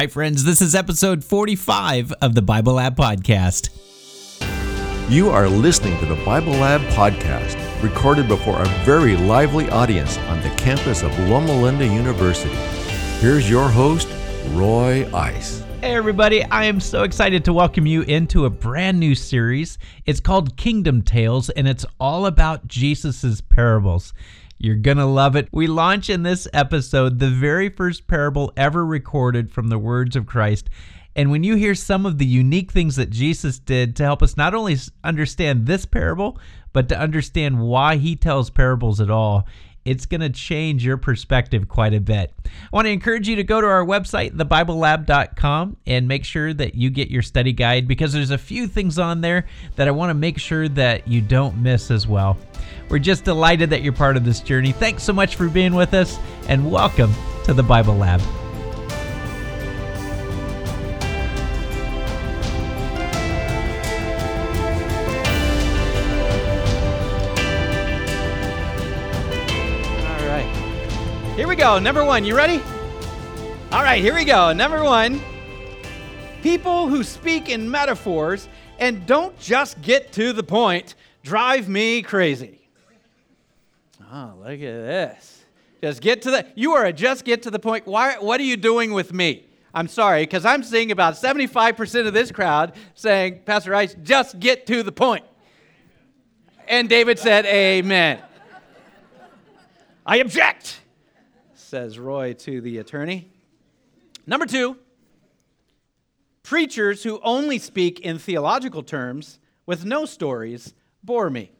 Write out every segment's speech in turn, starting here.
Hi, friends. This is episode 45 of the Bible Lab Podcast. You are listening to the Bible Lab Podcast, recorded before a very lively audience on the campus of Loma Linda University. Here's your host, Roy Ice. Hey, everybody. I am so excited to welcome you into a brand new series. It's called Kingdom Tales, and it's all about Jesus' parables. You're going to love it. We launch in this episode the very first parable ever recorded from the words of Christ. And when you hear some of the unique things that Jesus did to help us not only understand this parable, but to understand why he tells parables at all, it's going to change your perspective quite a bit. I want to encourage you to go to our website, thebiblelab.com, and make sure that you get your study guide because there's a few things on there that I want to make sure that you don't miss as well. We're just delighted that you're part of this journey. Thanks so much for being with us, and welcome to the Bible Lab. Go. Number one. You ready? All right, here we go. Number one people who speak in metaphors and don't just get to the point drive me crazy. Oh, look at this. Just get to the, you are a just get to the point. Why, what are you doing with me? I'm sorry, because I'm seeing about 75% of this crowd saying, Pastor Ice, just get to the point. And David said, Amen. I object, says Roy to the attorney. Number two, preachers who only speak in theological terms with no stories bore me.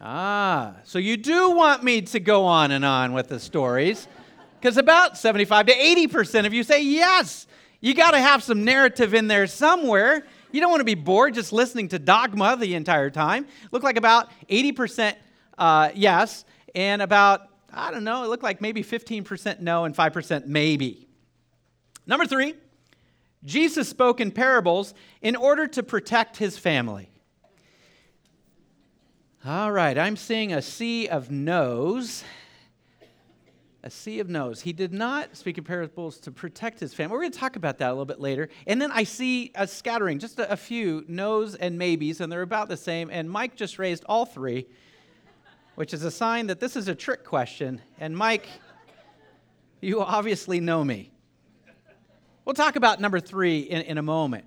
Ah, so you do want me to go on and on with the stories? Because about 75 to 80% of you say yes. You got to have some narrative in there somewhere. You don't want to be bored just listening to dogma the entire time. Look like about 80% uh, yes, and about, I don't know, it looked like maybe 15% no and 5% maybe. Number three, Jesus spoke in parables in order to protect his family. All right, I'm seeing a sea of no's. A sea of no's. He did not speak in parables to protect his family. We're going to talk about that a little bit later. And then I see a scattering, just a, few no's and maybes, and they're about the same. And Mike just raised all three, which is a sign that this is a trick question. And Mike, you obviously know me. We'll talk about number three in, in a moment.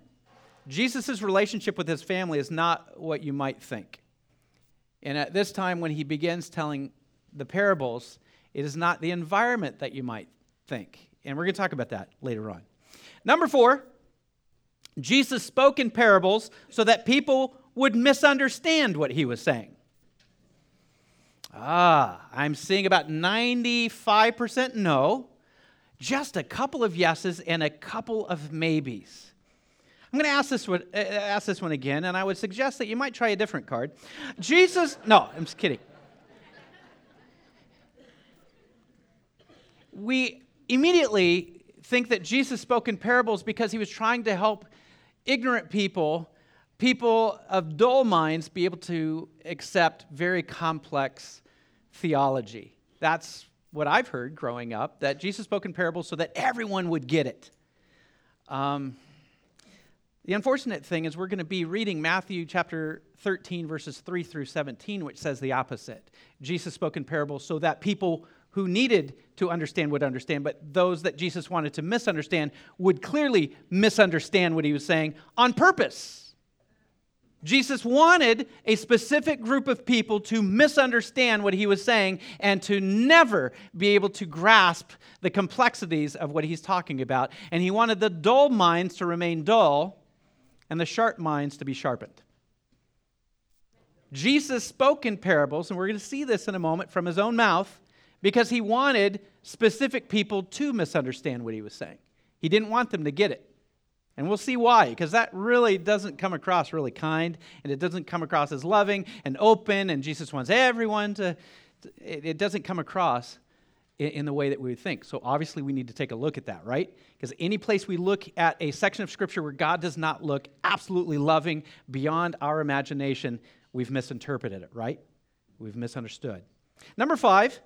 Jesus' relationship with his family is not what you might think. And at this time, when he begins telling the parables, it is not the environment that you might think. And we're going to talk about that later on. Number four, Jesus spoke in parables so that people would misunderstand what he was saying. Ah, I'm seeing about 95% no, just a couple of yeses and a couple of maybes. I'm going to ask this, one, uh, ask this one again, and I would suggest that you might try a different card. Jesus, no, I'm just kidding. We immediately think that Jesus spoke in parables because he was trying to help ignorant people, people of dull minds, be able to accept very complex theology. That's what I've heard growing up, that Jesus spoke in parables so that everyone would get it. Um, the unfortunate thing is, we're going to be reading Matthew chapter 13, verses 3 through 17, which says the opposite. Jesus spoke in parables so that people who needed to understand would understand, but those that Jesus wanted to misunderstand would clearly misunderstand what he was saying on purpose. Jesus wanted a specific group of people to misunderstand what he was saying and to never be able to grasp the complexities of what he's talking about. And he wanted the dull minds to remain dull and the sharp minds to be sharpened. Jesus spoke in parables, and we're going to see this in a moment from his own mouth, because he wanted specific people to misunderstand what he was saying. He didn't want them to get it. And we'll see why, because that really doesn't come across really kind, and it doesn't come across as loving and open, and Jesus wants everyone to, it doesn't come across in the way that we would think. So obviously, we need to take a look at that, right? Because any place we look at a section of Scripture where God does not look absolutely loving beyond our imagination, we've misinterpreted it, right? We've misunderstood. Number five,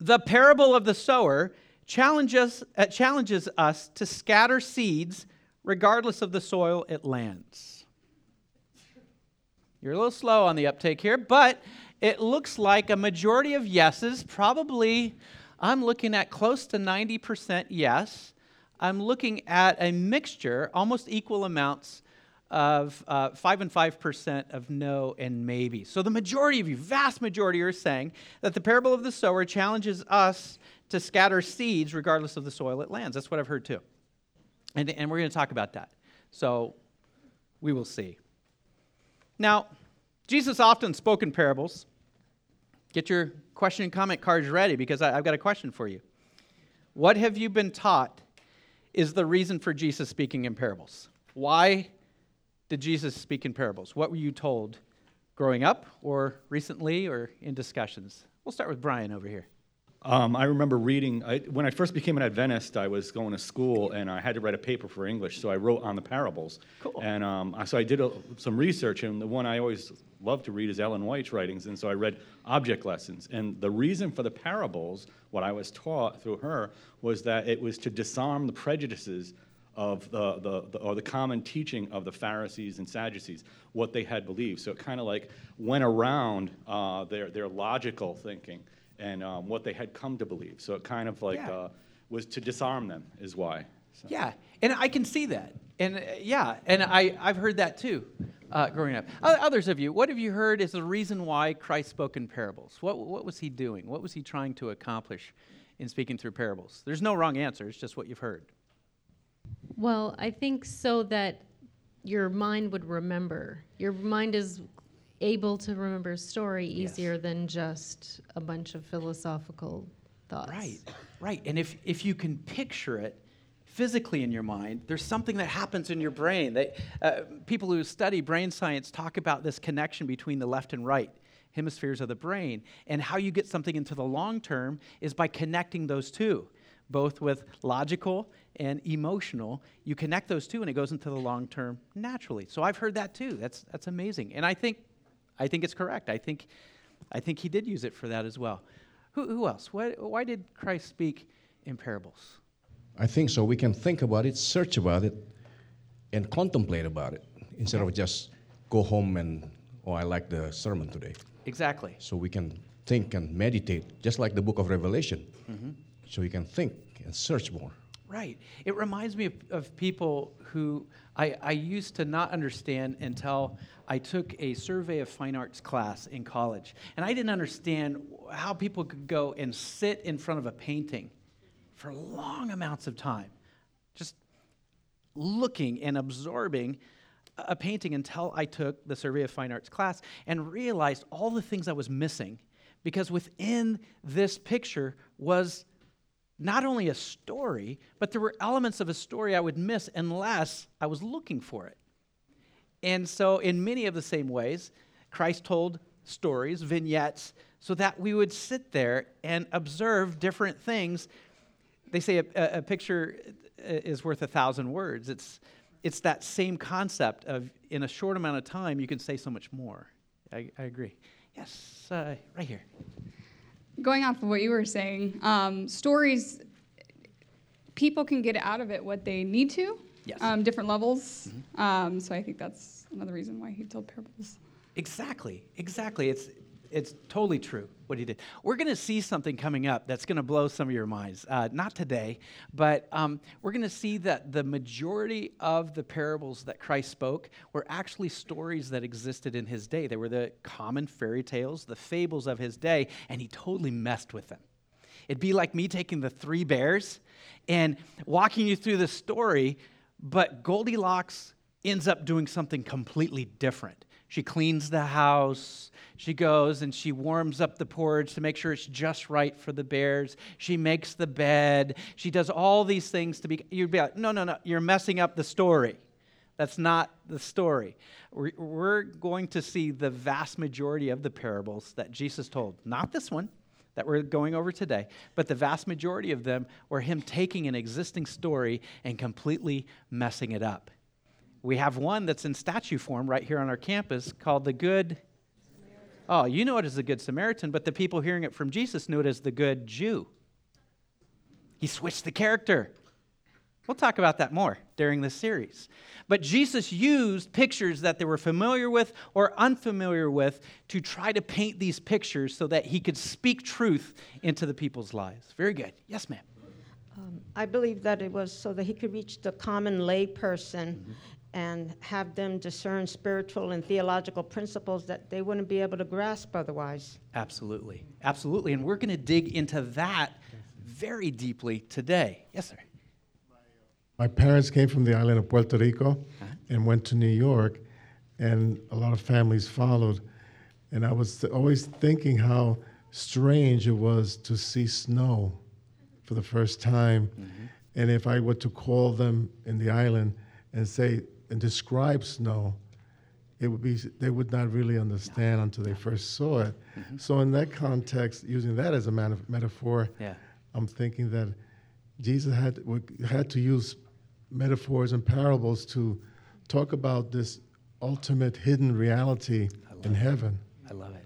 the parable of the sower challenges, uh, challenges us to scatter seeds regardless of the soil it lands. You're a little slow on the uptake here, but it looks like a majority of yeses, probably I'm looking at close to 90% yes. I'm looking at a mixture, almost equal amounts of uh, 5 and 5% of no and maybe. So the majority of you, vast majority, are saying that the parable of the sower challenges us to scatter seeds regardless of the soil it lands. That's what I've heard too. And, and we're going to talk about that. So we will see. Now, Jesus often spoke in parables. Get your question and comment cards ready because I, I've got a question for you. What have you been taught is the reason for Jesus speaking in parables? Why did Jesus speak in parables? What were you told growing up or recently or in discussions? We'll start with Brian over here. Um, I remember reading, I, when I first became an Adventist, I was going to school and I had to write a paper for English, so I wrote on the parables. Cool. And um, so I did a, some research, and the one I always love to read is Ellen White's writings, and so I read Object Lessons. And the reason for the parables, what I was taught through her, was that it was to disarm the prejudices of the, the, the, or the common teaching of the Pharisees and Sadducees, what they had believed. So it kind of like went around uh, their, their logical thinking and um, what they had come to believe. So it kind of like Yeah. uh, was to disarm them, is why. So. Yeah, and I can see that. And uh, yeah, and I, I've heard that too uh, growing up. O- Others of you, what have you heard is the reason why Christ spoke in parables? What, what was he doing? What was he trying to accomplish in speaking through parables? There's no wrong answer, it's just what you've heard. Well, I think so that your mind would remember. Your mind is able to remember a story Yes. easier than just a bunch of philosophical thoughts. Right, right. And if, if you can picture it physically in your mind, there's something that happens in your brain. They, uh, people who study brain science talk about this connection between the left and right hemispheres of the brain. And how you get something into the long term is by connecting those two, both with logical and emotional. You connect those two and it goes into the long term naturally. So I've heard that too. That's, that's amazing. And I think, I think it's correct. I think, I think he did use it for that as well. Who, who else? Why, why did Christ speak in parables? I think so. We can think about it, search about it, and contemplate about it instead of just go home and, oh, I like the sermon today. Exactly. So we can think and meditate, just like the book of Revelation. Mm-hmm. So you can think and search more. Right. It reminds me of, of people who I, I used to not understand until I took a survey of fine arts class in college. And I didn't understand how people could go and sit in front of a painting for long amounts of time, just looking and absorbing a painting until I took the Survey of Fine Arts class and realized all the things I was missing because within this picture was not only a story, but there were elements of a story I would miss unless I was looking for it. And so, in many of the same ways, Christ told stories, vignettes, so that we would sit there and observe different things. They say a, a, a picture is worth a thousand words. It's, it's that same concept of in a short amount of time, you can say so much more. I, I agree. Yes, uh, right here. Going off of what you were saying, um, stories, people can get out of it what they need to, Yes. um, different levels. Um, so I think that's another reason why he told parables. Exactly, exactly. It's it's totally true what he did. We're going to see something coming up that's going to blow some of your minds. Uh, not today, but um, we're going to see that the majority of the parables that Christ spoke were actually stories that existed in his day. They were the common fairy tales, the fables of his day, and he totally messed with them. It'd be like me taking the three bears and walking you through the story, but Goldilocks ends up doing something completely different. She cleans the house. She goes and she warms up the porridge to make sure it's just right for the bears. She makes the bed. She does all these things to be. You'd be like, no, no, no, you're messing up the story. That's not the story. We're, going to see the vast majority of the parables that Jesus told. Not this one that we're going over today, but the vast majority of them were him taking an existing story and completely messing it up. We have one that's in statue form right here on our campus called the Good. Oh, you know it as the Good Samaritan, but the people hearing it from Jesus knew it as the Good Jew. He switched the character. We'll talk about that more during this series. But Jesus used pictures that they were familiar with or unfamiliar with to try to paint these pictures so that he could speak truth into the people's lives. Very good. Yes, ma'am. Um, I believe that it was so that he could reach the common lay person Mm-hmm. And have them discern spiritual and theological principles that they wouldn't be able to grasp otherwise. Absolutely. Absolutely. And we're going to dig into that very deeply today. Yes, sir. My uh, parents came from the island of Puerto Rico uh-huh. and went to New York, and a lot of families followed. And I was always thinking how strange it was to see snow for the first time. Mm-hmm. And if I were to call them in the island and say and describe snow, it would be they would not really understand until they first saw it. Mm-hmm. So in that context, using that as a man- metaphor, Yeah. I'm thinking that Jesus had had to use metaphors and parables to talk about this ultimate hidden reality in heaven. I love it.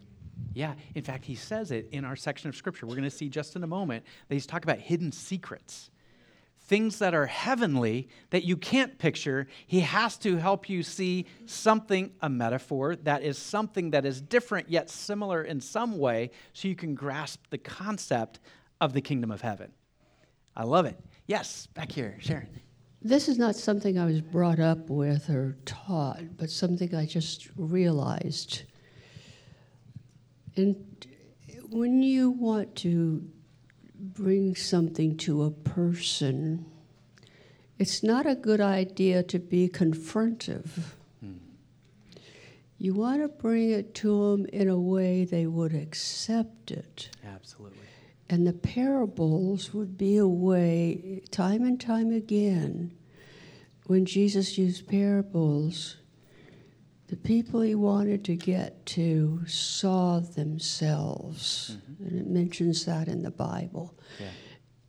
Yeah, in fact, he says it in our section of scripture. We're going to see just in a moment that he's talking about hidden secrets. Things that are heavenly that you can't picture. He has to help you see something, a metaphor, that is something that is different yet similar in some way so you can grasp the concept of the kingdom of heaven. I love it. Yes, back here, Sharon. This is not something I was brought up with or taught, but something I just realized. And when you want to bring something to a person, it's not a good idea to be confrontive. Hmm. You want to bring it to them in a way they would accept it. Absolutely. And the parables would be a way, time and time again, when Jesus used parables, the people he wanted to get to saw themselves. And it mentions that in the Bible. Yeah.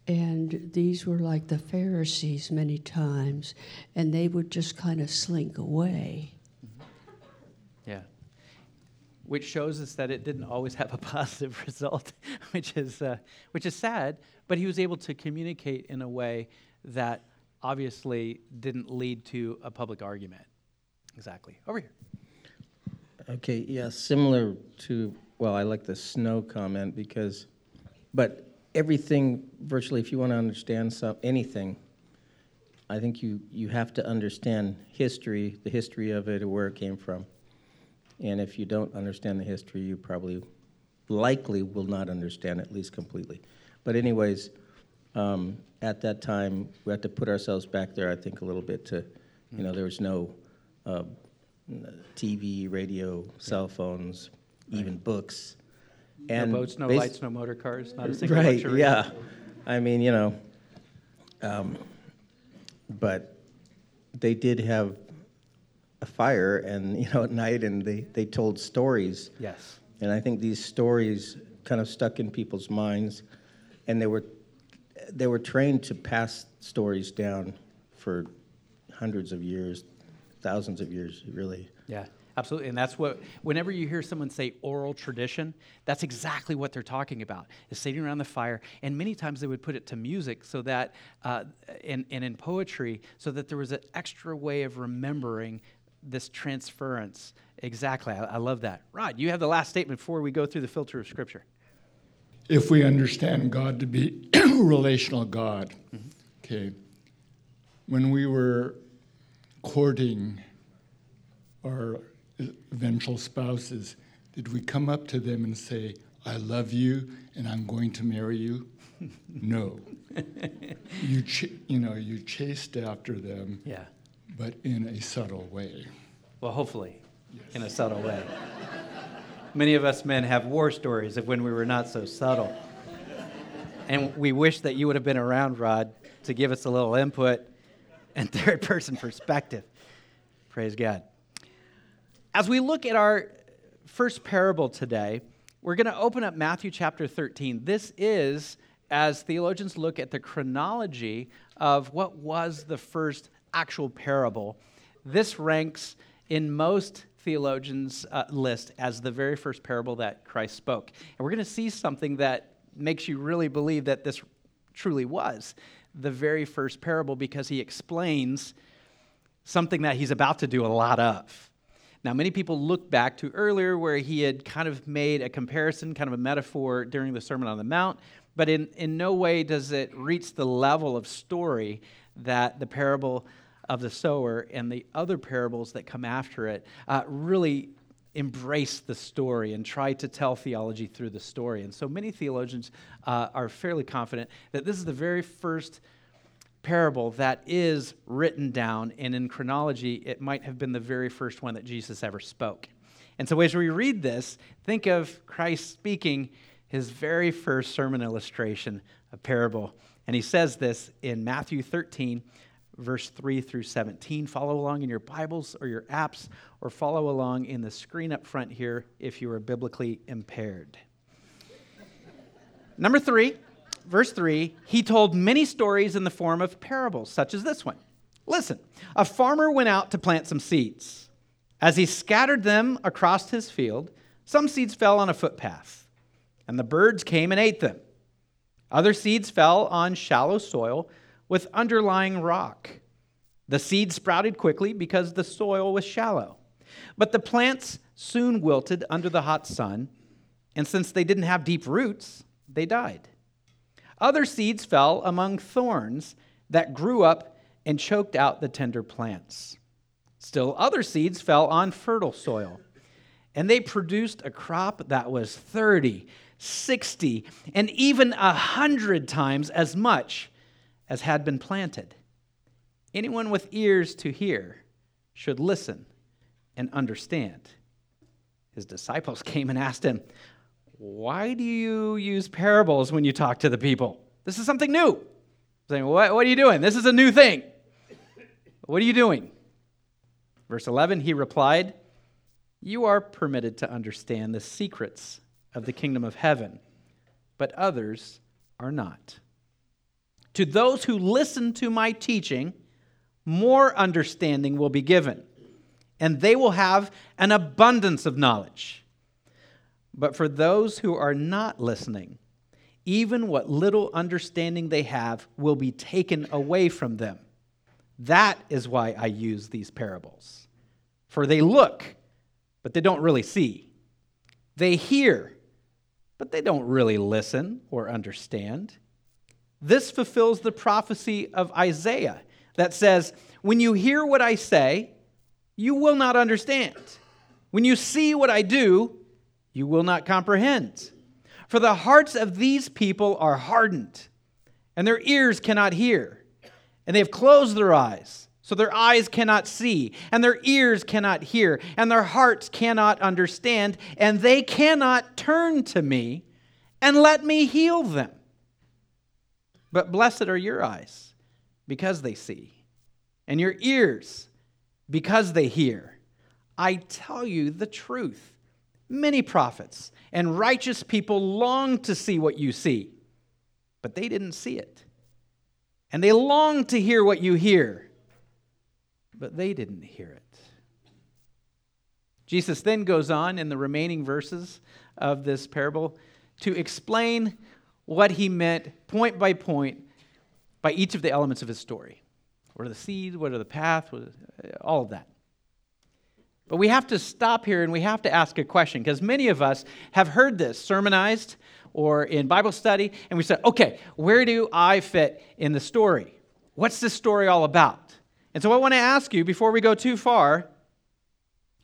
And these were like the Pharisees many times, and they would just kind of slink away. Yeah. Which shows us that it didn't always have a positive result, which is, uh, which is sad, but he was able to communicate in a way that obviously didn't lead to a public argument. Exactly. Over here. Okay, yeah, similar to, well, I like the snow comment because, but everything, virtually, if you want to understand some, anything, I think you, you have to understand history, the history of it, or where it came from. And if you don't understand the history, you probably likely will not understand at least completely. But anyways, um, at that time, we had to put ourselves back there, I think, a little bit to, you know, there was no uh, TV, radio, cell phones, even books. no boats, no basi- lights, no motor cars, not a single Right, luxury. yeah. I mean, you know, um, but they did have a fire and, you know, at night and they, they told stories. Yes. And I think these stories kind of stuck in people's minds, and they were they were trained to pass stories down for hundreds of years, thousands of years, really. Yeah, absolutely. And that's what, whenever you hear someone say oral tradition, that's exactly what they're talking about, is sitting around the fire. And many times they would put it to music so that, uh, and, and in poetry, so that there was an extra way of remembering this transference. Exactly. I, I love that. Rod, you have the last statement before we go through the filter of Scripture. if we understand God to be a relational God, okay, when we were courting our eventual spouses, did we come up to them and say, I love you and I'm going to marry you? no. you, ch- you know, you chased after them, Yeah. but in a subtle way. Well, hopefully, in a subtle way. Many of us men have war stories of when we were not so subtle. And we wish that you would have been around, Rod, to give us a little input and third person perspective. Praise God. As we look at our first parable today, we're going to open up Matthew chapter 13. This is, as theologians look at the chronology of what was the first actual parable, this ranks in most theologians' uh, list as the very first parable that Christ spoke. And we're going to see something that makes you really believe that this truly was the very first parable because he explains something that he's about to do a lot of. Now, many people look back to earlier where he had kind of made a comparison, kind of a metaphor during the Sermon on the Mount, but in, in no way does it reach the level of story that the parable of the sower and the other parables that come after it uh, really embrace the story and try to tell theology through the story. And so many theologians uh, are fairly confident that this is the very first parable that is written down, and in chronology, it might have been the very first one that Jesus ever spoke. And so as we read this, think of Christ speaking his very first sermon illustration, a parable. And he says this in Matthew 13, verse 3 through 17. Follow along in your Bibles or your apps, or follow along in the screen up front here if you are biblically impaired. Number three, verse 3 he told many stories in the form of parables, such as this one. Listen, a farmer went out to plant some seeds. As he scattered them across his field, some seeds fell on a footpath, and the birds came and ate them. Other seeds fell on shallow soil with underlying rock. The seed sprouted quickly because the soil was shallow. But the plants soon wilted under the hot sun, and since they didn't have deep roots, they died. Other seeds fell among thorns that grew up and choked out the tender plants. Still, other seeds fell on fertile soil, and they produced a crop that was 30, 60, and even 100 times as much as had been planted. Anyone with ears to hear should listen and understand. His disciples came and asked him, Why do you use parables when you talk to the people? This is something new. Saying, what, what are you doing? This is a new thing. What are you doing? Verse 11, he replied, You are permitted to understand the secrets of the kingdom of heaven, but others are not. To those who listen to my teaching, more understanding will be given, and they will have an abundance of knowledge. But for those who are not listening, even what little understanding they have will be taken away from them. That is why I use these parables. For they look, but they don't really see. They hear, but they don't really listen or understand. This fulfills the prophecy of Isaiah that says, When you hear what I say, you will not understand. When you see what I do, you will not comprehend. For the hearts of these people are hardened, and their ears cannot hear, and they have closed their eyes. So their eyes cannot see, and their ears cannot hear, and their hearts cannot understand, and they cannot turn to me and let me heal them. But blessed are your eyes because they see, and your ears because they hear. I tell you the truth. Many prophets and righteous people long to see what you see, but they didn't see it. And they long to hear what you hear, but they didn't hear it. Jesus then goes on in the remaining verses of this parable to explain what he meant point by point by each of the elements of his story. What are the seeds? What are the path? Uh, all of that. But we have to stop here and we have to ask a question because many of us have heard this sermonized or in Bible study, and we said, okay, where do I fit in the story? What's this story all about? And so I want to ask you before we go too far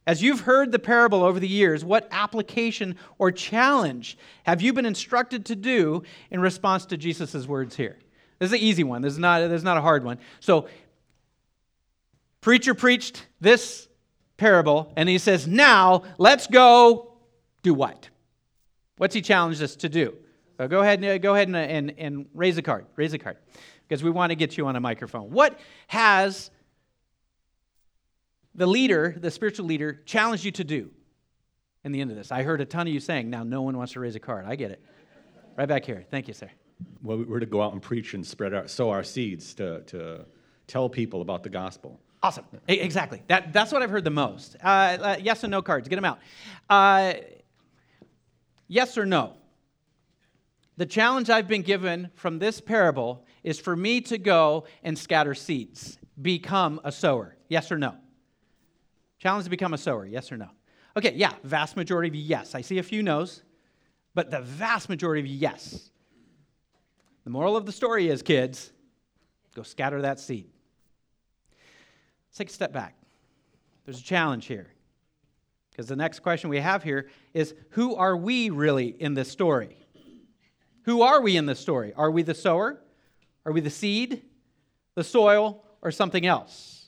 as you've heard the parable over the years, what application or challenge have you been instructed to do in response to Jesus' words here? This is an easy one. This is not, this is not a hard one. So, preacher preached this parable, and he says, Now let's go do what? What's he challenged us to do? So go ahead, and, go ahead and, and, and raise a card. Raise a card. Because we want to get you on a microphone. What has the leader, the spiritual leader, challenged you to do in the end of this? I heard a ton of you saying, now no one wants to raise a card. I get it. Right back here. Thank you, sir. Well, we're to go out and preach and spread our, sow our seeds to, to tell people about the gospel. Awesome. Exactly. That, that's what I've heard the most. Uh, uh, yes and no cards. Get them out. Uh, yes or no? The challenge I've been given from this parable is for me to go and scatter seeds, become a sower. Yes or no? Challenge to become a sower. Yes or no? Okay, yeah, vast majority of you, yes. I see a few no's, but the vast majority of you, yes. The moral of the story is, kids, go scatter that seed. Let's take a step back. There's a challenge here. Because the next question we have here is who are we really in this story? Who are we in this story? Are we the sower? Are we the seed, the soil, or something else?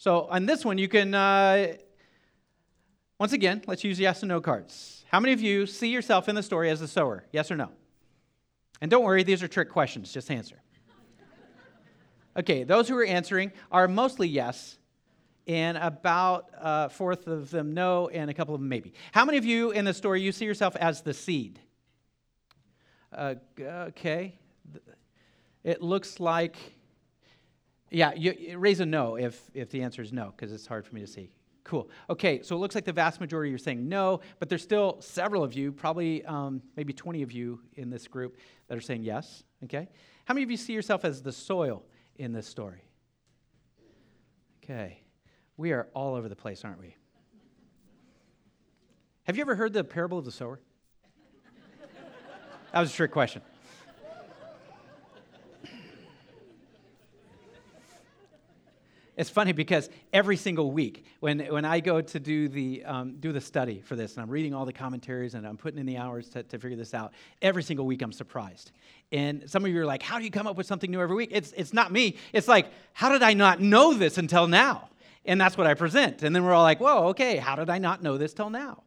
So on this one, you can, uh, once again, let's use yes and no cards. How many of you see yourself in the story as the sower? Yes or no? And don't worry, these are trick questions. Just answer. Okay, those who are answering are mostly yes, and about a fourth of them no, and a couple of them maybe. How many of you in the story you see yourself as the seed? Uh, okay. It looks like, yeah, you, raise a no if, if the answer is no, because it's hard for me to see. Cool. Okay, so it looks like the vast majority are saying no, but there's still several of you, probably um, maybe 20 of you in this group that are saying yes. Okay. How many of you see yourself as the soil in this story? Okay. We are all over the place, aren't we? Have you ever heard the parable of the sower? That was a trick question. It's funny because every single week, when, when I go to do the, um, do the study for this, and I'm reading all the commentaries and I'm putting in the hours to, to figure this out, every single week I'm surprised. And some of you are like, How do you come up with something new every week? It's, it's not me. It's like, How did I not know this until now? And that's what I present. And then we're all like, Whoa, okay, how did I not know this till now?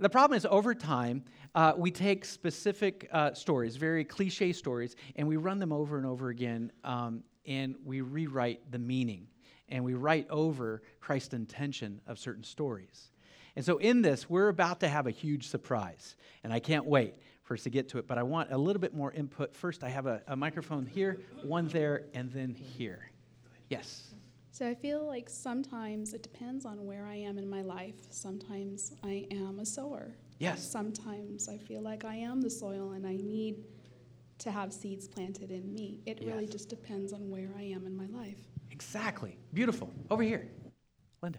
The problem is, over time, uh, we take specific uh, stories, very cliche stories, and we run them over and over again, um, and we rewrite the meaning, and we write over Christ's intention of certain stories. And so, in this, we're about to have a huge surprise, and I can't wait for us to get to it, but I want a little bit more input. First, I have a, a microphone here, one there, and then here. Yes. So I feel like sometimes it depends on where I am in my life. Sometimes I am a sower. Yes. Sometimes I feel like I am the soil and I need to have seeds planted in me. It yes. really just depends on where I am in my life. Exactly. Beautiful. Over here. Linda.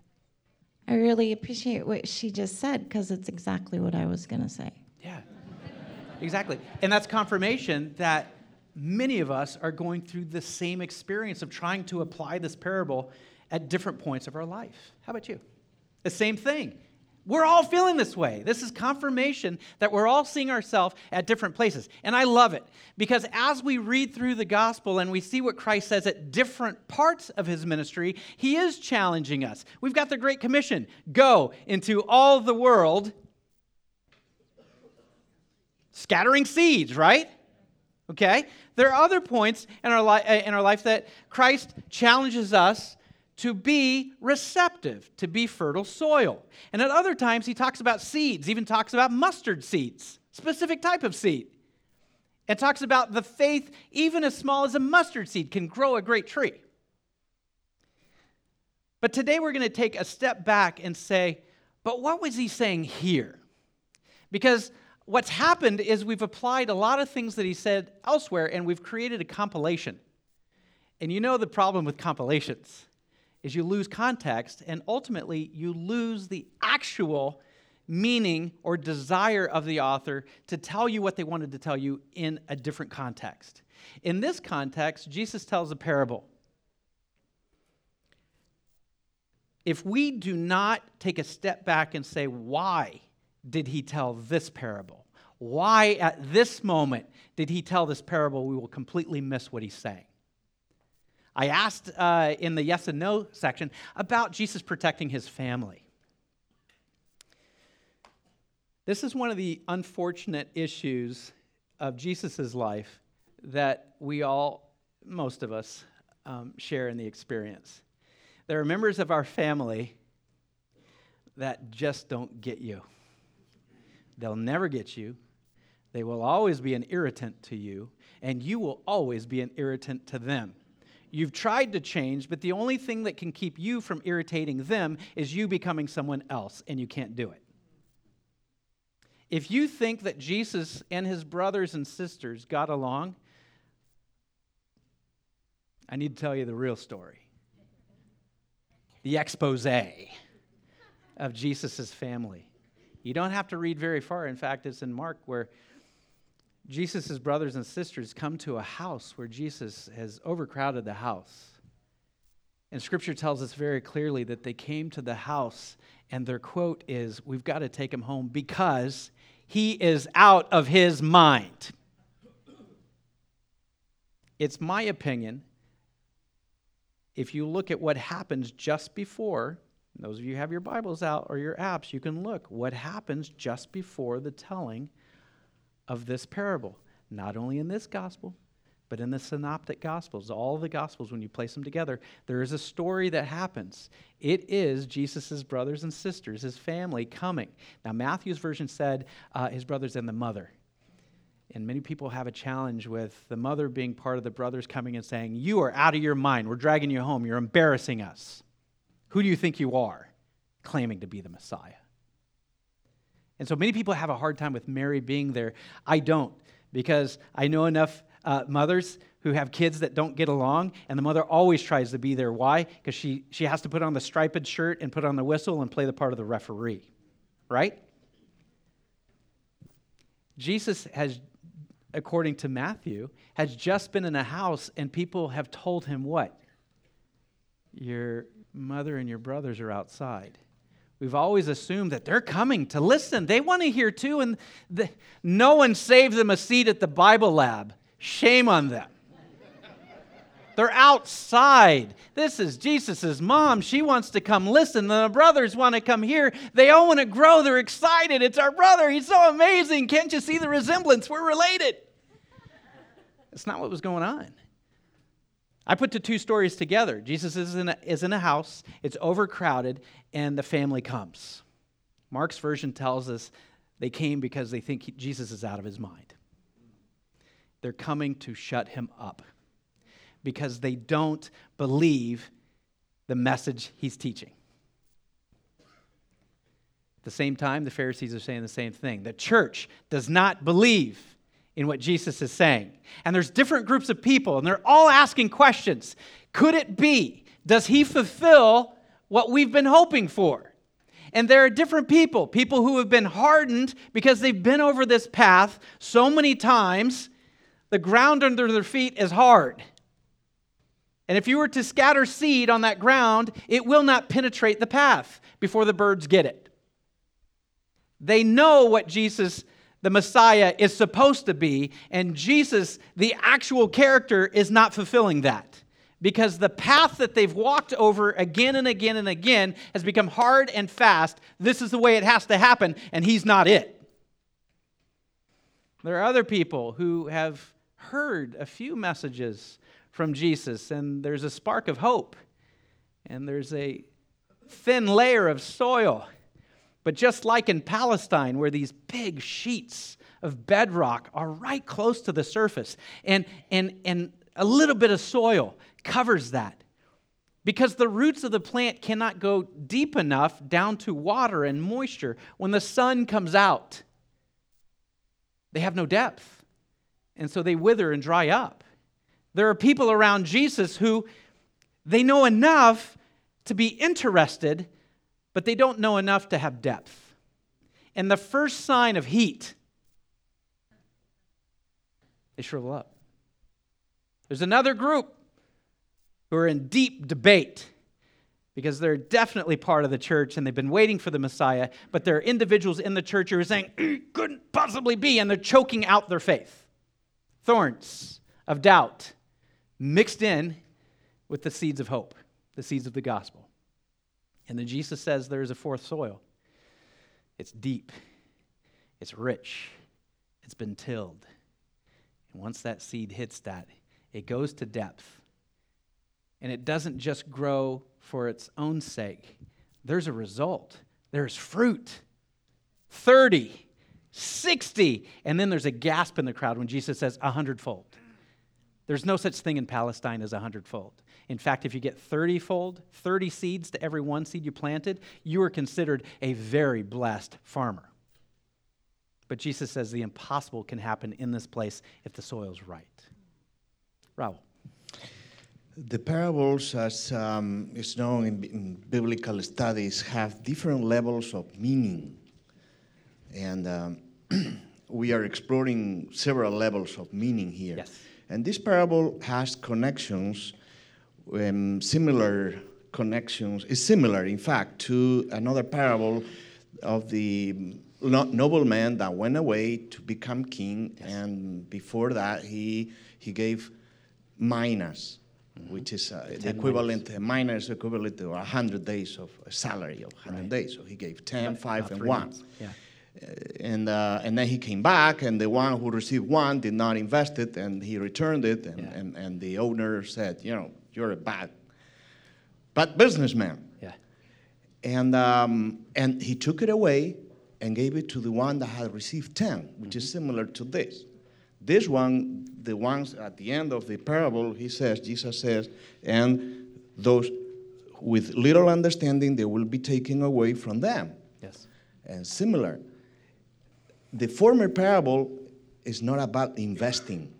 I really appreciate what she just said because it's exactly what I was going to say. Yeah. exactly. And that's confirmation that many of us are going through the same experience of trying to apply this parable at different points of our life. How about you? The same thing. We're all feeling this way. This is confirmation that we're all seeing ourselves at different places. And I love it because as we read through the gospel and we see what Christ says at different parts of his ministry, he is challenging us. We've got the Great Commission go into all the world, scattering seeds, right? Okay? There are other points in our, li- uh, in our life that Christ challenges us to be receptive, to be fertile soil. And at other times, he talks about seeds, even talks about mustard seeds, specific type of seed. And talks about the faith, even as small as a mustard seed, can grow a great tree. But today we're going to take a step back and say, but what was he saying here? Because what's happened is we've applied a lot of things that he said elsewhere and we've created a compilation. And you know the problem with compilations is you lose context and ultimately you lose the actual meaning or desire of the author to tell you what they wanted to tell you in a different context. In this context, Jesus tells a parable. If we do not take a step back and say, why did he tell this parable? Why at this moment did he tell this parable? We will completely miss what he's saying. I asked uh, in the yes and no section about Jesus protecting his family. This is one of the unfortunate issues of Jesus' life that we all, most of us, um, share in the experience. There are members of our family that just don't get you. They'll never get you. They will always be an irritant to you, and you will always be an irritant to them. You've tried to change, but the only thing that can keep you from irritating them is you becoming someone else, and you can't do it. If you think that Jesus and his brothers and sisters got along, I need to tell you the real story the expose of Jesus' family. You don't have to read very far. In fact, it's in Mark where Jesus' brothers and sisters come to a house where Jesus has overcrowded the house. And scripture tells us very clearly that they came to the house, and their quote is, We've got to take him home because he is out of his mind. It's my opinion if you look at what happens just before, those of you have your Bibles out or your apps, you can look what happens just before the telling of this parable. Not only in this gospel, but in the synoptic gospels, all the gospels, when you place them together, there is a story that happens. It is Jesus' brothers and sisters, his family coming. Now, Matthew's version said uh, his brothers and the mother. And many people have a challenge with the mother being part of the brothers coming and saying, You are out of your mind. We're dragging you home. You're embarrassing us. Who do you think you are? Claiming to be the Messiah. And so many people have a hard time with Mary being there. I don't, because I know enough uh, mothers who have kids that don't get along, and the mother always tries to be there. Why? Because she, she has to put on the striped shirt and put on the whistle and play the part of the referee, right? Jesus has according to Matthew, has just been in a house and people have told him what? Your mother and your brothers are outside. We've always assumed that they're coming to listen. They want to hear too, and the, no one saved them a seat at the Bible lab. Shame on them. They're outside. This is Jesus' mom. She wants to come listen. The brothers want to come here. They all want to grow. They're excited. It's our brother. He's so amazing. Can't you see the resemblance? We're related. It's not what was going on. I put the two stories together. Jesus is in, a, is in a house, it's overcrowded, and the family comes. Mark's version tells us they came because they think he, Jesus is out of his mind. They're coming to shut him up because they don't believe the message he's teaching. At the same time, the Pharisees are saying the same thing. The church does not believe in what Jesus is saying. And there's different groups of people, and they're all asking questions. Could it be? Does he fulfill what we've been hoping for? And there are different people, people who have been hardened because they've been over this path so many times, the ground under their feet is hard. And if you were to scatter seed on that ground, it will not penetrate the path before the birds get it. They know what Jesus the Messiah is supposed to be, and Jesus, the actual character, is not fulfilling that. Because the path that they've walked over again and again and again has become hard and fast. This is the way it has to happen, and he's not it. There are other people who have heard a few messages from Jesus, and there's a spark of hope, and there's a thin layer of soil but just like in Palestine, where these big sheets of bedrock are right close to the surface, and, and, and a little bit of soil covers that. Because the roots of the plant cannot go deep enough down to water and moisture when the sun comes out. They have no depth. And so they wither and dry up. There are people around Jesus who they know enough to be interested but they don't know enough to have depth. And the first sign of heat, they shrivel up. There's another group who are in deep debate because they're definitely part of the church and they've been waiting for the Messiah, but there are individuals in the church who are saying, couldn't possibly be, and they're choking out their faith. Thorns of doubt mixed in with the seeds of hope, the seeds of the gospel. And then Jesus says there is a fourth soil. It's deep, it's rich, it's been tilled. And once that seed hits that, it goes to depth. And it doesn't just grow for its own sake, there's a result, there's fruit. 30, 60, and then there's a gasp in the crowd when Jesus says a hundredfold. There's no such thing in Palestine as a hundredfold. In fact, if you get 30 fold, 30 seeds to every one seed you planted, you are considered a very blessed farmer. But Jesus says the impossible can happen in this place if the soil's right. Raul. The parables, as um, is known in, in, biblical studies, have different levels of meaning. And um, we are exploring several levels of meaning here. Yes. And this parable has connections, um, similar connections, is similar, in fact, to another parable of the nobleman that went away to become king. Yes. And before that, he, he gave minas mm-hmm. which is uh, the equivalent, uh, minor is equivalent to 100 days of salary of 100 right. days. So he gave 10, right. 5, and 1. Yeah. Uh, and, uh, and then he came back, and the one who received one did not invest it, and he returned it, and, yeah. and, and the owner said, you know, you're a bad, bad businessman. Yeah. And, um, and he took it away and gave it to the one that had received 10, which mm-hmm. is similar to this. This one, the ones at the end of the parable, he says, Jesus says, and those with little understanding, they will be taken away from them. Yes. And similar, the former parable is not about investing,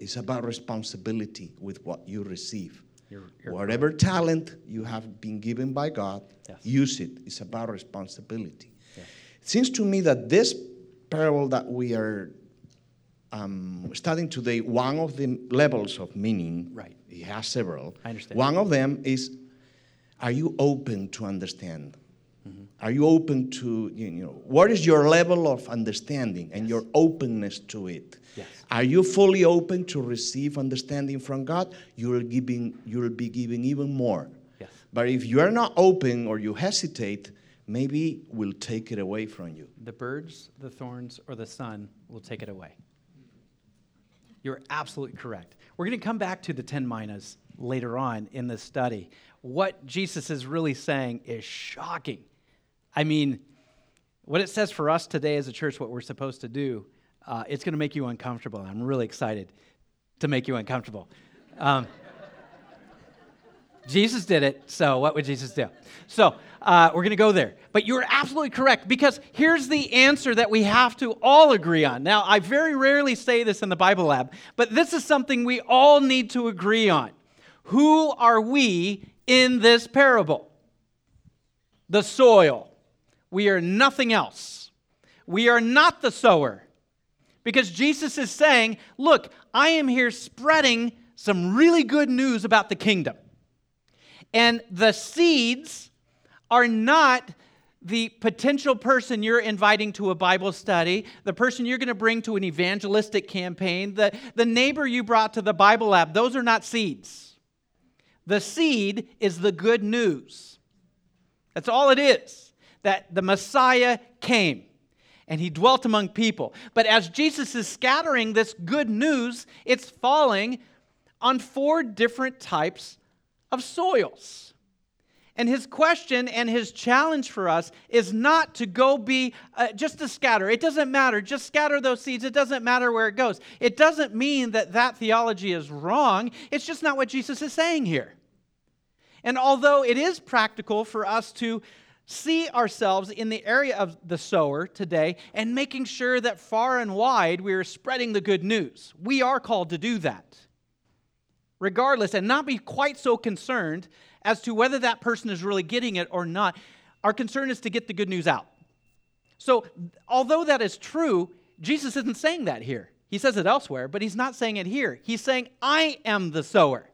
it's about responsibility with what you receive. You're, you're Whatever talent you have been given by God, yes. use it. It's about responsibility. It seems to me that this parable that we are um, studying today one of the levels of meaning. Right. He has several. I understand. One of them is are you open to understand? Mm-hmm. Are you open to, you know, what is your level of understanding and yes. your openness to it? Yes. Are you fully open to receive understanding from God? You'll, giving, you'll be giving even more. Yes. But if you are not open or you hesitate, maybe we'll take it away from you. The birds, the thorns, or the sun will take it away. You're absolutely correct. We're going to come back to the 10 minas later on in this study. What Jesus is really saying is shocking. I mean, what it says for us today as a church, what we're supposed to do, uh, it's going to make you uncomfortable. I'm really excited to make you uncomfortable. Um, Jesus did it, so what would Jesus do? So uh, we're going to go there. But you're absolutely correct because here's the answer that we have to all agree on. Now, I very rarely say this in the Bible Lab, but this is something we all need to agree on. Who are we in this parable? The soil. We are nothing else. We are not the sower. Because Jesus is saying, Look, I am here spreading some really good news about the kingdom. And the seeds are not the potential person you're inviting to a Bible study, the person you're going to bring to an evangelistic campaign, the, the neighbor you brought to the Bible lab. Those are not seeds. The seed is the good news. That's all it is that the Messiah came and he dwelt among people. But as Jesus is scattering this good news, it's falling on four different types of soils. And his question and his challenge for us is not to go be uh, just to scatter. It doesn't matter. Just scatter those seeds. It doesn't matter where it goes. It doesn't mean that that theology is wrong. It's just not what Jesus is saying here. And although it is practical for us to see ourselves in the area of the sower today and making sure that far and wide we are spreading the good news, we are called to do that regardless, and not be quite so concerned as to whether that person is really getting it or not. Our concern is to get the good news out. So, although that is true, Jesus isn't saying that here. He says it elsewhere, but he's not saying it here. He's saying, I am the sower.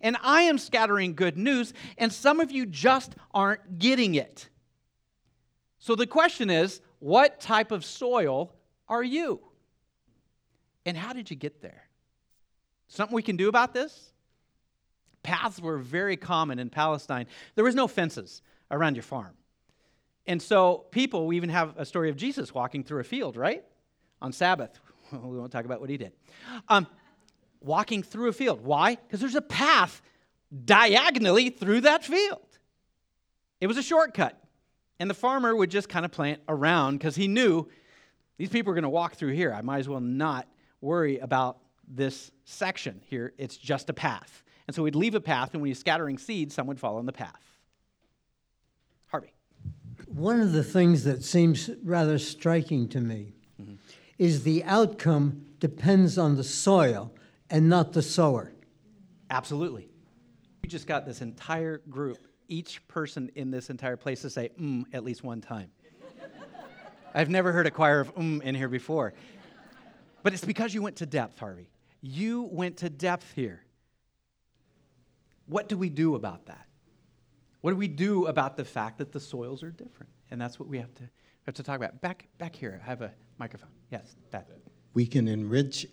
And I am scattering good news, and some of you just aren't getting it. So the question is, what type of soil are you? And how did you get there? Something we can do about this? Paths were very common in Palestine. There was no fences around your farm. And so people, we even have a story of Jesus walking through a field, right? On Sabbath. we won't talk about what he did. Um, walking through a field. Why? Because there's a path diagonally through that field. It was a shortcut. And the farmer would just kind of plant around because he knew these people are going to walk through here. I might as well not worry about this section here, it's just a path. And so we'd leave a path, and when he's scattering seeds, some would fall on the path. Harvey. one of the things that seems rather striking to me mm-hmm. is the outcome depends on the soil and not the sower. Absolutely. You just got this entire group, each person in this entire place to say mm at least one time. I've never heard a choir of mm in here before. But it's because you went to depth, Harvey. You went to depth here. What do we do about that? What do we do about the fact that the soils are different? And that's what we have to, have to talk about. Back, back here, I have a microphone. Yes, that. We can enrich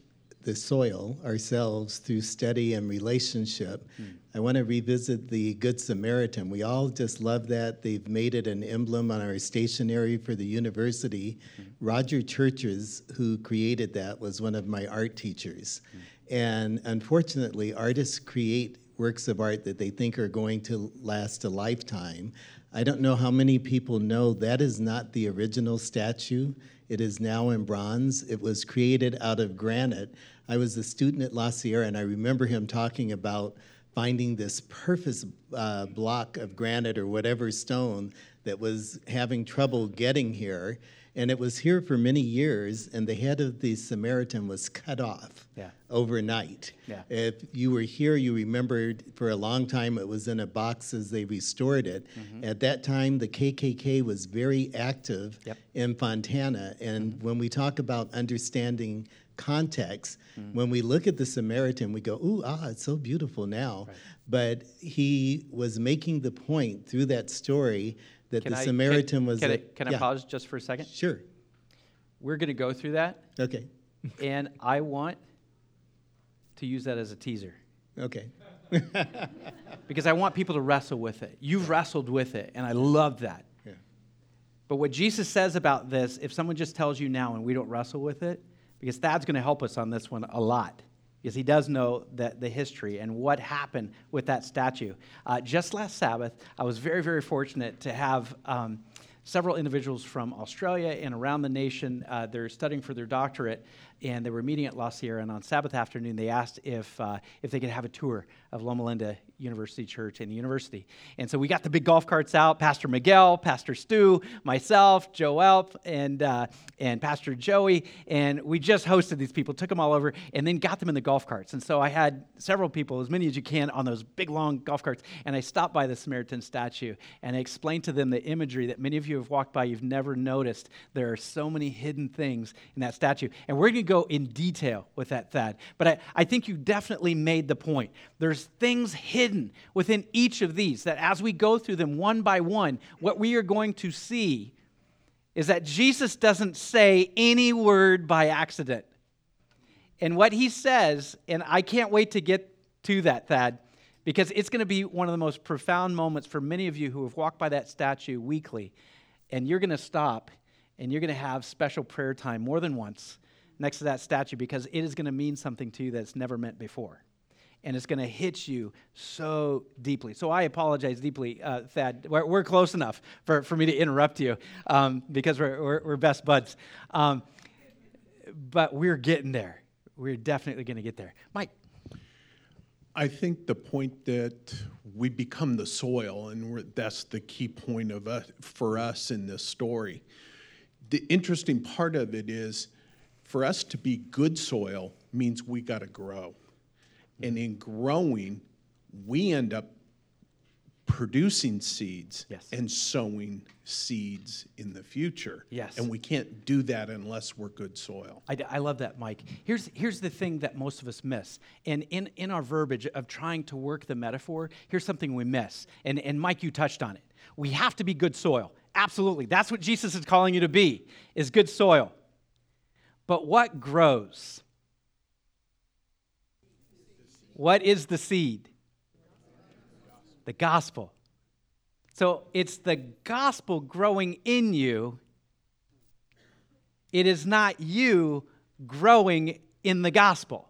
the soil ourselves through study and relationship. Hmm. I want to revisit the Good Samaritan. We all just love that. They've made it an emblem on our stationery for the university. Hmm. Roger Churches, who created that, was one of my art teachers. Hmm. And unfortunately, artists create works of art that they think are going to last a lifetime. I don't know how many people know that is not the original statue. It is now in bronze. It was created out of granite. I was a student at La Sierra, and I remember him talking about finding this perfect uh, block of granite or whatever stone that was having trouble getting here. And it was here for many years, and the head of the Samaritan was cut off Yeah. overnight. Yeah. If you were here, you remembered for a long time it was in a box as they restored it. Mhm. At that time, the KKK was very active Yep. in Fontana. And when we talk about understanding context, Mm. when we look at the Samaritan, we go, ooh, ah, it's so beautiful now. But he was making the point through that story that Can the I- Samaritan can, was. Can, a- I, can I pause just for a second? Sure. We're going to go through that. Okay. and I want to use that as a teaser. Okay. because I want people to wrestle with it. You've wrestled with it, and I love that. Yeah. But what Jesus says about this, if someone just tells you now and we don't wrestle with it, because Thad's going to help us on this one a lot, because he does know that the history and what happened with that statue. Uh, just last Sabbath, I was very, very fortunate to have. Um, several individuals from Australia and around the nation. Uh, they're studying for their doctorate, and they were meeting at La Sierra. And on Sabbath afternoon, they asked if uh, if they could have a tour of Loma Linda University Church and the university. And so we got the big golf carts out. Pastor Miguel, Pastor Stu, myself, Joe Elp, and uh, and Pastor Joey, and we just hosted these people, took them all over, and then got them in the golf carts. And so I had several people, as many as you can, on those big long golf carts. And I stopped by the Samaritan statue and I explained to them the imagery that many of you have walked by, you've never noticed. There are so many hidden things in that statue. And we're going to go in detail with that, Thad. But I, I think you definitely made the point. There's things hidden within each of these that as we go through them one by one, what we are going to see is that Jesus doesn't say any word by accident. And what he says, and I can't wait to get to that, Thad, because it's going to be one of the most profound moments for many of you who have walked by that statue weekly. And you're going to stop and you're going to have special prayer time more than once next to that statue because it is going to mean something to you that's never meant before. And it's going to hit you so deeply. So I apologize deeply, uh, Thad. We're, we're, close enough for, for me to interrupt you um, because we're, we're, we're, best buds. Um, but we're getting there. We're definitely going to get there. Mike. I think the point that we become the soil, and that's the key point of us, for us in this story. The interesting part of it is, for us to be good soil means we got to grow, Mm-hmm. and in growing, we end up producing seeds yes. and sowing seeds in the future. Yes. And we can't do that unless we're good soil. I, I, love that, Mike. Here's, here's the thing that most of us miss. And in, in our verbiage of trying to work the metaphor, here's something we miss. And, and Mike, you touched on it. We have to be good soil. Absolutely. That's what Jesus is calling you to be, is good soil. But what grows? What is the seed? the gospel. So it's the gospel growing in you. It is not you growing in the gospel.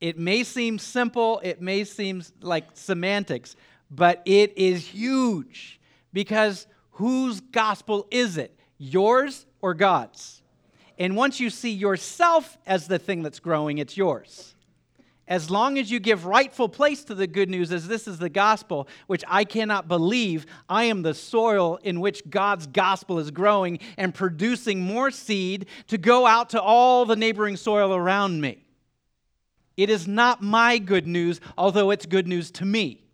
It may seem simple, it may seem like semantics, but it is huge because whose gospel is it? Yours or God's? And once you see yourself as the thing that's growing, it's yours. As long as you give rightful place to the good news as this is the gospel, which I cannot believe, I am the soil in which God's gospel is growing and producing more seed to go out to all the neighboring soil around me. It is not my good news, although it's good news to me.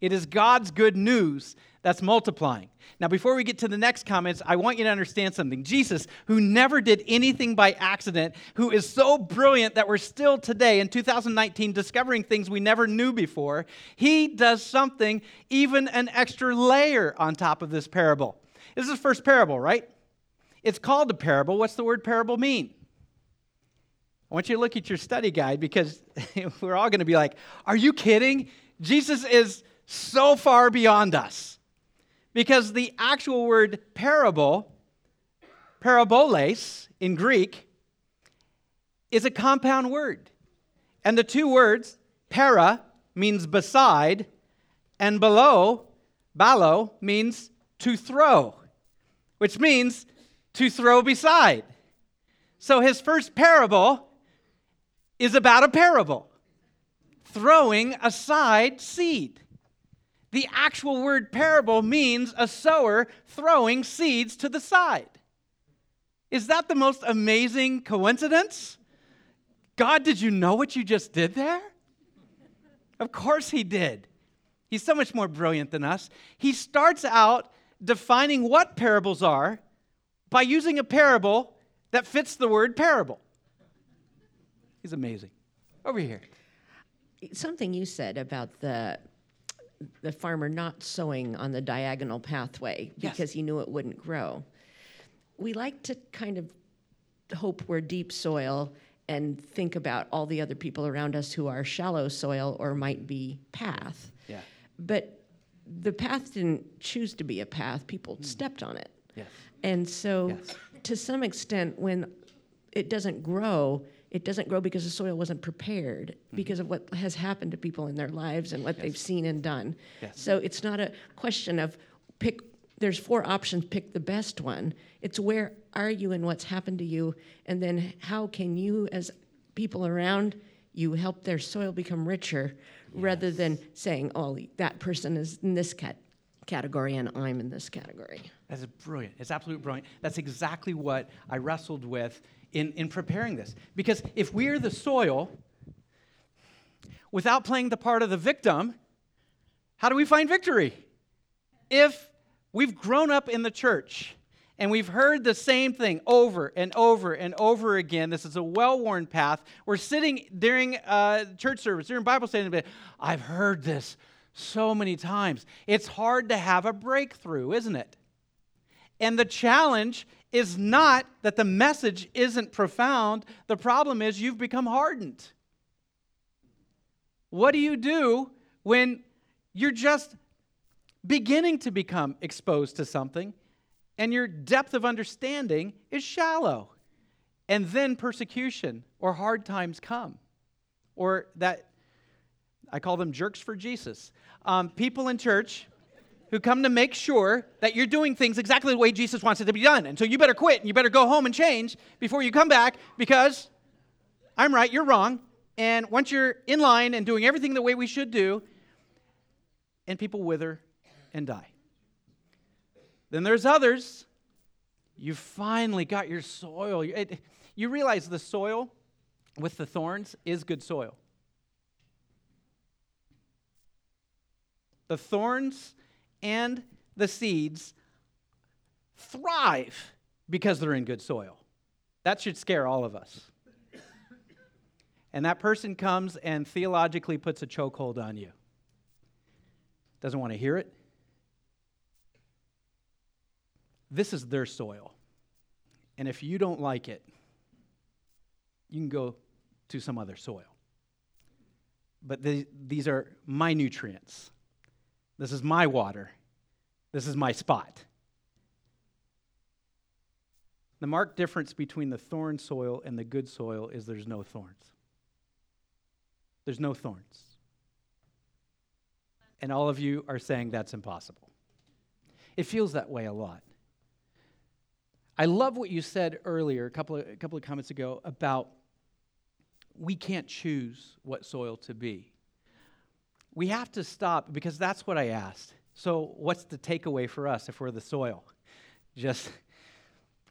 It is God's good news that's multiplying. Now, before we get to the next comments, I want you to understand something. Jesus, who never did anything by accident, who is so brilliant that we're still today in 2019 discovering things we never knew before, he does something, even an extra layer on top of this parable. This is the first parable, right? It's called a parable. What's the word parable mean? I want you to look at your study guide because we're all going to be like, Are you kidding? Jesus is so far beyond us. Because the actual word parable, paraboles in Greek, is a compound word. And the two words, para means beside, and below, balo, means to throw, which means to throw beside. So his first parable is about a parable throwing aside seed. The actual word parable means a sower throwing seeds to the side. Is that the most amazing coincidence? God, did you know what you just did there? Of course he did. He's so much more brilliant than us. He starts out defining what parables are by using a parable that fits the word parable. He's amazing. Over here. Something you said about the the farmer not sowing on the diagonal pathway Yes. because he knew it wouldn't grow. We like to kind of hope we're deep soil and think about all the other people around us who are shallow soil or might be path. Yeah. But the path didn't choose to be a path, people mm. stepped on it. Yes. And so, to some extent, when it doesn't grow, it doesn't grow because the soil wasn't prepared mm-hmm. because of what has happened to people in their lives and what they've seen and done. Yes. So it's not a question of pick. There's four options. Pick the best one. It's where are you and what's happened to you, and then how can you, as people around you, help their soil become richer, rather than saying, "Oh, that person is in this cat- category and I'm in this category." That's brilliant. It's absolutely brilliant. That's exactly what I wrestled with in, in preparing this. Because if we're the soil, without playing the part of the victim, how do we find victory? If we've grown up in the church and we've heard the same thing over and over and over again, this is a well worn path. We're sitting during uh, church service, during Bible study, and be, I've heard this so many times. It's hard to have a breakthrough, isn't it? And the challenge is not that the message isn't profound, the problem is you've become hardened. What do you do when you're just beginning to become exposed to something and your depth of understanding is shallow? And then persecution or hard times come. Or that, I call them jerks for Jesus. Um, people in church who come to make sure that you're doing things exactly the way Jesus wants it to be done. And so you better quit and you better go home and change before you come back because I'm right, you're wrong. And once you're in line and doing everything the way we should do, and people wither and die. Then there's others. You finally got your soil. It- you realize the soil with the thorns is good soil. The thorns and the seeds thrive because they're in good soil. That should scare all of us. And that person comes and theologically puts a chokehold on you. Doesn't want to hear it. This is their soil. And if you don't like it, you can go to some other soil. But the, these are my nutrients. This is my water. This is my spot. The marked difference between the thorn soil and the good soil is there's no thorns. There's no thorns. And all of you are saying that's impossible. It feels that way a lot. I love what you said earlier, a couple of, a couple of comments ago, about we can't choose what soil to be. We have to stop because that's what I asked. So, what's the takeaway for us if we're the soil? Just,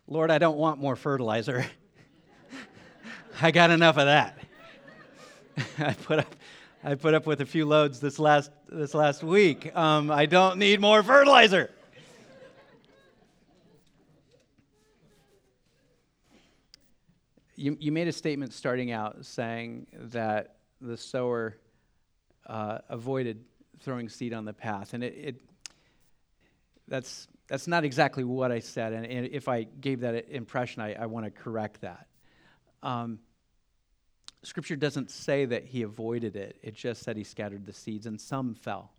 Lord, I don't want more fertilizer. I got enough of that. I put up, I put up with a few loads this last this last week. Um, I don't need more fertilizer. You, you made a statement starting out saying that the sower uh, avoided throwing seed on the path, and it, it that's that's not exactly what I said. And, and if I gave that impression, I, I want to correct that. Um, scripture doesn't say that he avoided it, it just said he scattered the seeds, and some fell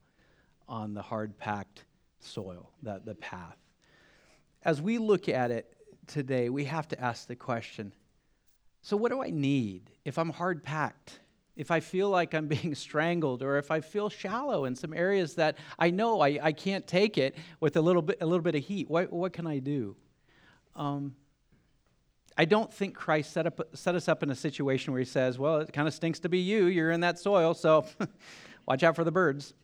on the hard packed soil, the, the path. As we look at it today, we have to ask the question so, what do I need if I'm hard packed? If I feel like I'm being strangled, or if I feel shallow in some areas that I know I, I can't take it with a little bit, a little bit of heat, what, what can I do? Um, I don't think Christ set, up, set us up in a situation where he says, Well, it kind of stinks to be you. You're in that soil, so watch out for the birds.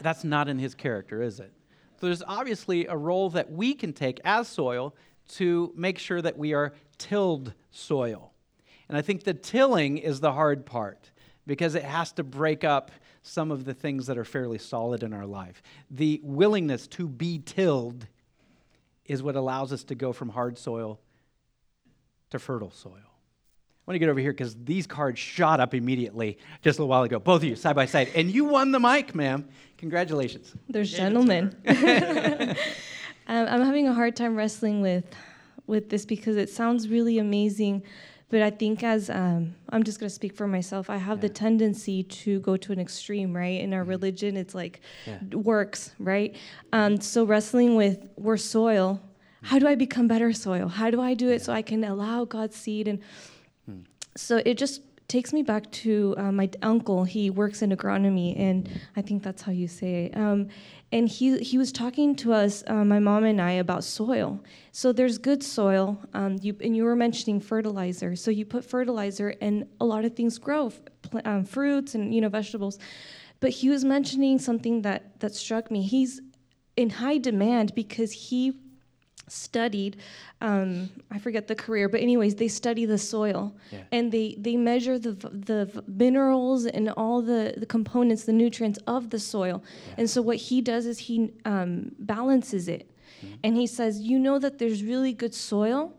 That's not in his character, is it? So there's obviously a role that we can take as soil to make sure that we are tilled soil. And I think the tilling is the hard part because it has to break up some of the things that are fairly solid in our life. The willingness to be tilled is what allows us to go from hard soil to fertile soil. I want to get over here because these cards shot up immediately just a little while ago, both of you side by side. And you won the mic, ma'am. Congratulations. There's gentlemen. um, I'm having a hard time wrestling with, with this because it sounds really amazing. But I think, as um, I'm just going to speak for myself, I have yeah. the tendency to go to an extreme, right? In our mm-hmm. religion, it's like yeah. works, right? Um, so, wrestling with we're soil, how do I become better soil? How do I do it so I can allow God's seed? And hmm. so it just takes me back to uh, my uncle. He works in agronomy, and I think that's how you say it. Um, and he he was talking to us, uh, my mom and I, about soil. So there's good soil. Um, you and you were mentioning fertilizer. So you put fertilizer, and a lot of things grow, um, fruits and you know vegetables. But he was mentioning something that that struck me. He's in high demand because he studied um, i forget the career but anyways they study the soil yeah. and they they measure the the minerals and all the the components the nutrients of the soil yeah. and so what he does is he um, balances it mm-hmm. and he says you know that there's really good soil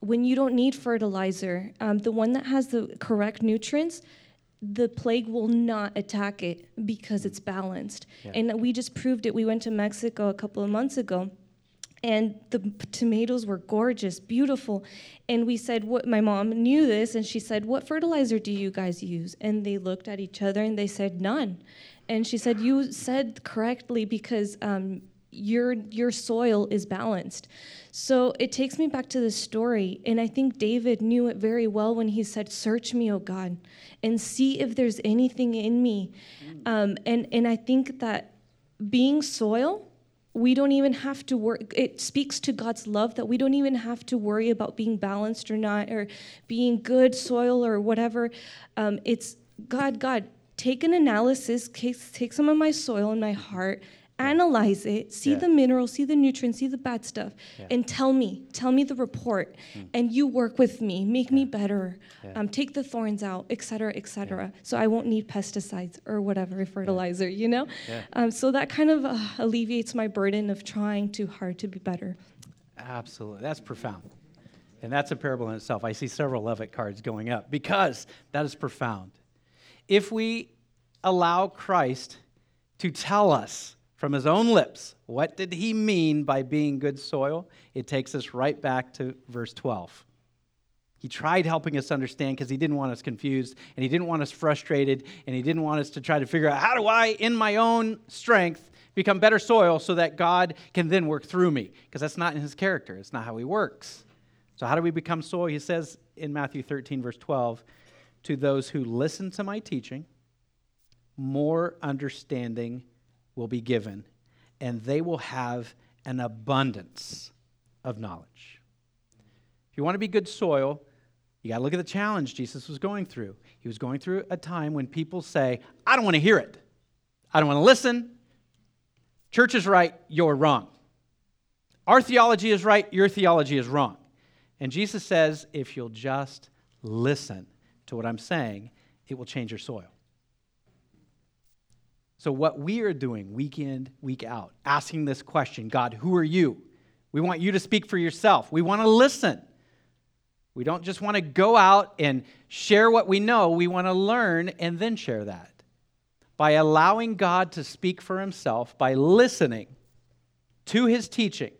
when you don't need fertilizer um, the one that has the correct nutrients the plague will not attack it because it's balanced. Yeah. And we just proved it. We went to Mexico a couple of months ago and the tomatoes were gorgeous, beautiful. And we said, "What?" My mom knew this, and she said, "What fertilizer do you guys use?" And they looked at each other and they said, "None." And she said, "You said correctly because um, your your soil is balanced." So it takes me back to the story, and I think David knew it very well when he said, "Search me, O God, and see if there's anything in me." Um, and and I think that being soil we don't even have to work it speaks to god's love that we don't even have to worry about being balanced or not or being good soil or whatever. Um, it's god god take an analysis take, take some of my soil in my heart analyze it, see yeah. the minerals, see the nutrients, see the bad stuff, yeah. and tell me, tell me the report, mm. and you work with me, make yeah. me better, um, take the thorns out, et cetera, et cetera. So I won't need pesticides or whatever fertilizer, you know. Um, so that kind of uh, alleviates my burden of trying too hard to be better. Absolutely, that's profound. And that's a parable in itself. I see several Levitt cards going up because that is profound. If we allow Christ to tell us from his own lips. What did he mean by being good soil? It takes us right back to verse 12. He tried helping us understand because he didn't want us confused and he didn't want us frustrated and he didn't want us to try to figure out how do I, in my own strength, become better soil so that God can then work through me? Because that's not in his character, it's not how he works. So, how do we become soil? He says in Matthew 13, verse 12, to those who listen to my teaching, more understanding will be given, and they will have an abundance of knowledge. If you want to be good soil, You got to look at the challenge Jesus was going through. He was going through a time when people say, I don't want to hear it. I don't want to listen. Church is right, you're wrong. Our theology is right, your theology is wrong. And Jesus says, if you'll just listen to what I'm saying, it will change your soil. So, what we are doing week in, week out, asking this question God, who are you? We want you to speak for yourself. We want to listen. We don't just want to go out and share what we know, we want to learn and then share that. By allowing God to speak for himself, by listening to his teaching,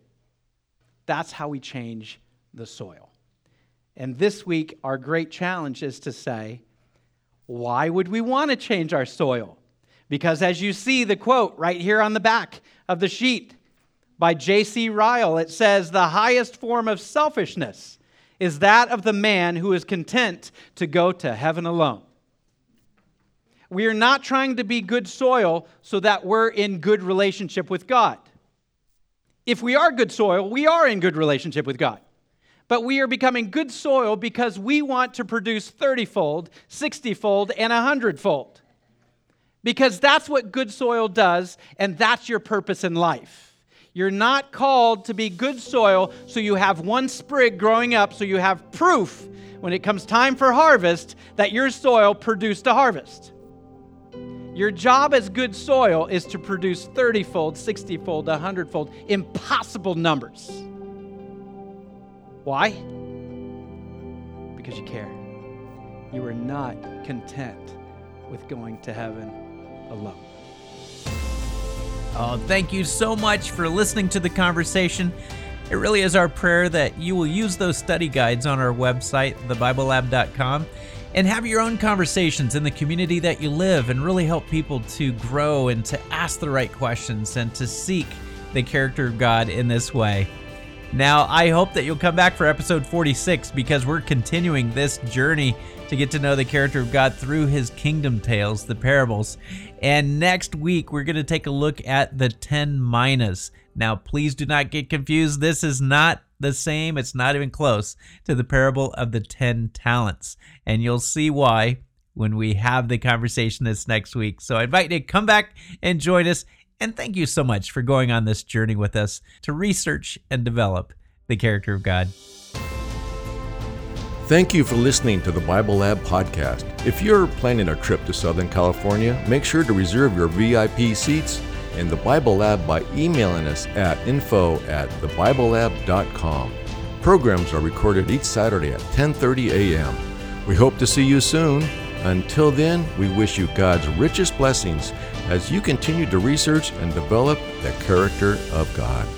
that's how we change the soil. And this week, our great challenge is to say, why would we want to change our soil? Because as you see the quote right here on the back of the sheet by J.C. Ryle, it says, The highest form of selfishness is that of the man who is content to go to heaven alone. We are not trying to be good soil so that we're in good relationship with God. If we are good soil, we are in good relationship with God. But we are becoming good soil because we want to produce 30 fold, 60 fold, and 100 fold. Because that's what good soil does, and that's your purpose in life. You're not called to be good soil so you have one sprig growing up, so you have proof when it comes time for harvest that your soil produced a harvest. Your job as good soil is to produce 30 fold, 60 fold, 100 fold, impossible numbers. Why? Because you care. You are not content with going to heaven alone. Oh, thank you so much for listening to the conversation. It really is our prayer that you will use those study guides on our website, thebiblelab.com, and have your own conversations in the community that you live and really help people to grow and to ask the right questions and to seek the character of God in this way. Now, I hope that you'll come back for episode 46 because we're continuing this journey to get to know the character of God through his kingdom tales, the parables. And next week, we're going to take a look at the 10 minas. Now, please do not get confused. This is not the same, it's not even close to the parable of the 10 talents. And you'll see why when we have the conversation this next week. So I invite you to come back and join us. And thank you so much for going on this journey with us to research and develop the character of God. Thank you for listening to the Bible Lab podcast. If you're planning a trip to Southern California, make sure to reserve your VIP seats in the Bible Lab by emailing us at info at thebiblelab.com. Programs are recorded each Saturday at 10:30 a.m. We hope to see you soon. Until then, we wish you God's richest blessings as you continue to research and develop the character of God.